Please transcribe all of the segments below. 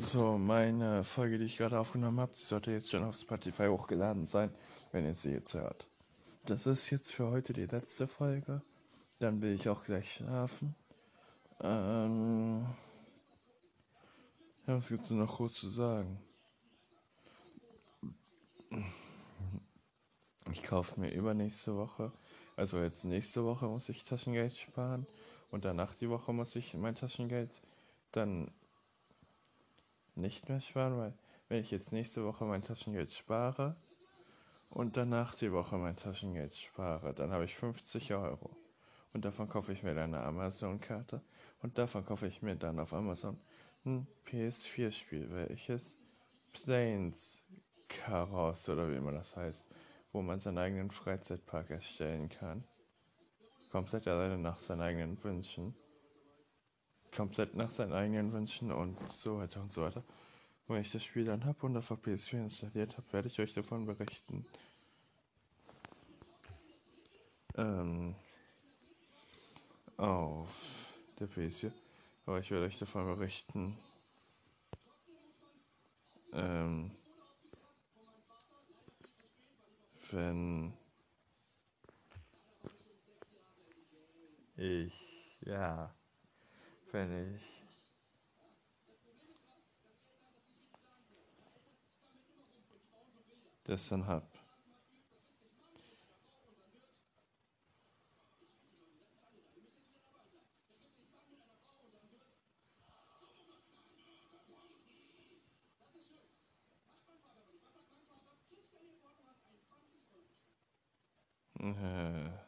So, meine Folge, die ich gerade aufgenommen habe, sollte jetzt schon auf Spotify hochgeladen sein, wenn ihr sie jetzt hört. Das ist jetzt für heute die letzte Folge. Dann will ich auch gleich schlafen. Ähm, ja, was gibt's denn noch kurz zu sagen? Ich kaufe mir übernächste Woche, also jetzt nächste Woche muss ich Taschengeld sparen und danach die Woche muss ich mein Taschengeld dann nicht mehr sparen, weil wenn ich jetzt nächste Woche mein Taschengeld spare und danach die Woche mein Taschengeld spare, dann habe ich 50 Euro. Und davon kaufe ich mir dann eine Amazon-Karte und davon kaufe ich mir dann auf Amazon ein PS4-Spiel, welches Planes Chaos oder wie immer das heißt, wo man seinen eigenen Freizeitpark erstellen kann. Komplett alleine nach seinen eigenen Wünschen komplett nach seinen eigenen Wünschen und so weiter und so weiter. wenn ich das Spiel dann habe und auf der PS4 installiert habe, werde ich euch davon berichten. Ähm, auf der PS4. Aber ich werde euch davon berichten. Ähm, wenn ich, ja Pfennig. dessen hab. Yeah.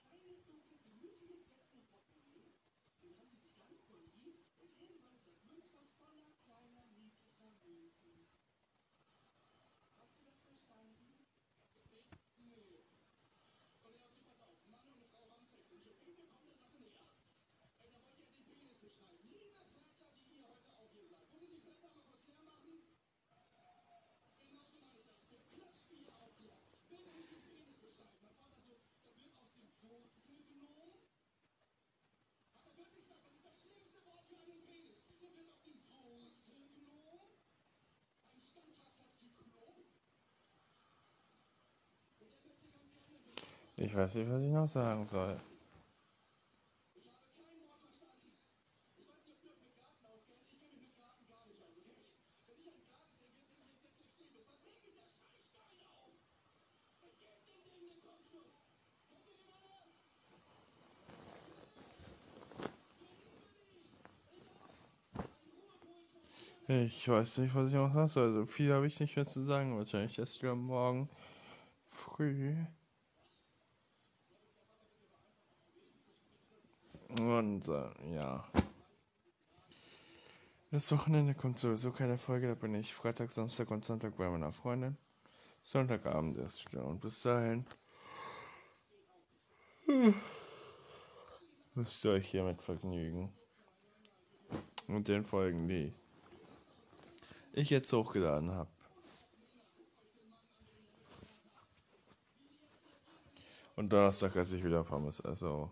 Ich weiß nicht, was ich noch sagen soll. Ich weiß nicht, was ich noch soll. Also viel habe ich nicht mehr zu sagen. Wahrscheinlich erst wieder morgen früh. Und äh, ja. Das Wochenende kommt sowieso keine Folge, da bin ich Freitag, Samstag und Sonntag bei meiner Freundin. Sonntagabend ist still und bis dahin müsst ihr euch hiermit vergnügen. Und den Folgen, die ich jetzt hochgeladen habe. Und Donnerstag esse ich wieder Pommes, also.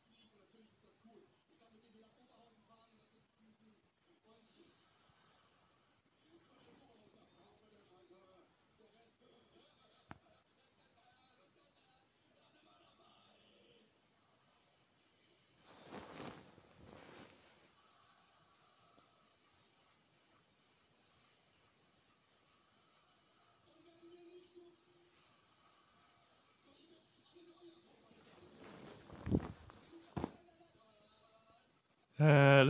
Hey,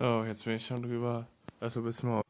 Oh, jetzt bin ich schon drüber. Also bis morgen.